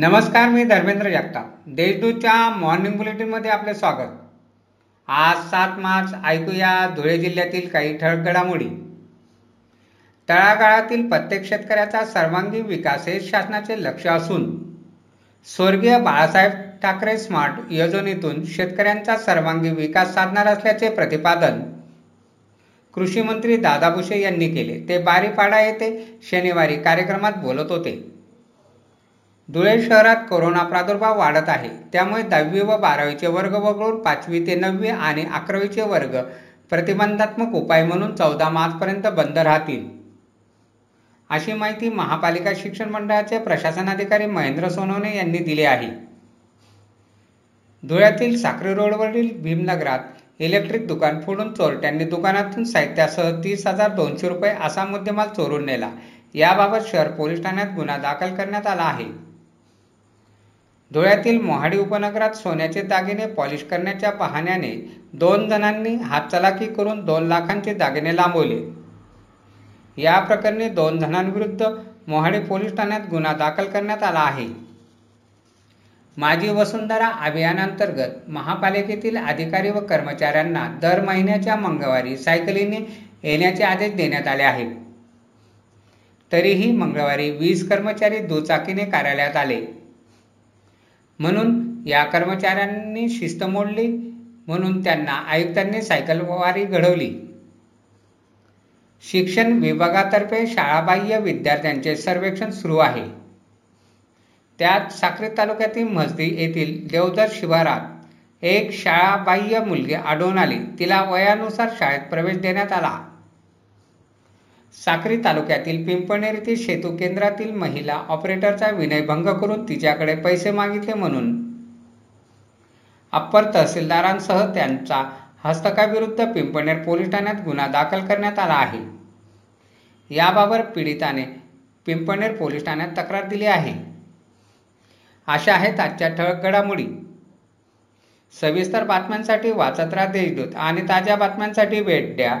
नमस्कार मी धर्मेंद्र जगताप. देशदूतच्या मॉर्निंग बुलेटिनमध्ये आपले स्वागत. आज सात मार्च ऐकूया धुळे जिल्ह्यातील काही ठळक घडामोडी. तळागाळातील प्रत्येक शेतकऱ्याचा सर्वांगीण विकास हे शासनाचे लक्ष असून स्वर्गीय बाळासाहेब ठाकरे स्मार्ट योजनेतून शेतकऱ्यांचा सर्वांगीण विकास साधणार असल्याचे प्रतिपादन कृषी मंत्री दादा भुसे यांनी केले. ते बारीपाडा येथे शनिवारी कार्यक्रमात बोलत होते. धुळे शहरात कोरोना प्रादुर्भाव वाढत आहे. त्यामुळे दहावी व बारावीचे वर्ग वगळून पाचवी ते नववी आणि अकरावीचे वर्ग प्रतिबंधात्मक उपाय म्हणून चौदा मार्चपर्यंत बंद राहतील. अशी माहिती महापालिका शिक्षण मंडळाचे प्रशासनाधिकारी महेंद्र सोनवणे यांनी दिली आहे. धुळ्यातील साक्री रोडवरील भीमनगरात इलेक्ट्रिक दुकान फोडून चोरट्यांनी दुकानातून साहित्यासह तीस हजार दोनशे रुपये असा मुद्देमाल चोरून नेला. याबाबत शहर पोलीस ठाण्यात गुन्हा दाखल करण्यात आला आहे. धुळ्यातील मोहाडी उपनगरात सोन्याचे दागिने पॉलिश करण्याच्या पाहण्याने दोन जणांनी हातचलाखी करून दोन लाखांचे दागिने लांबवले. या प्रकरणी दोन जणांविरुद्ध मोहाडी पोलीस ठाण्यात गुन्हा दाखल करण्यात आला आहे. माझी वसुंधरा अभियानांतर्गत महापालिकेतील अधिकारी व कर्मचाऱ्यांना दर महिन्याच्या मंगळवारी सायकलीने येण्याचे आदेश देण्यात आले आहेत. तरीही मंगळवारी वीस कर्मचारी दुचाकीने कार्यालयात आले. म्हणून या कर्मचाऱ्यांनी शिस्त मोडली म्हणून त्यांना आयुक्तांनी सायकलवारी घडवली. शिक्षण विभागातर्फे शाळाबाह्य विद्यार्थ्यांचे सर्वेक्षण सुरू आहे. त्यात साक्री तालुक्यातील मस्दी येथील देवदर शिवारात एक शाळाबाह्य मुलगी आढळून आली. तिला वयानुसार शाळेत प्रवेश देण्यात आला. साक्री तालुक्यातील पिंपणेर येथील सेतू केंद्रातील महिला ऑपरेटरचा विनयभंग करून तिच्याकडे पैसे मागितले म्हणून. अप्पर तहसीलदारांसह त्यांचा हस्तकाविरुद्ध पिंपणेर पोलीस ठाण्यात गुन्हा दाखल करण्यात आला आहे. याबाबत पीडिताने पिंपणेर पोलीस ठाण्यात तक्रार दिली आहे. अशा आहेत आजच्या ठळक घडामोडी. सविस्तर बातम्यांसाठी वाचत राहा देशदूत आणि ताज्या बातम्यांसाठी भेट द्या.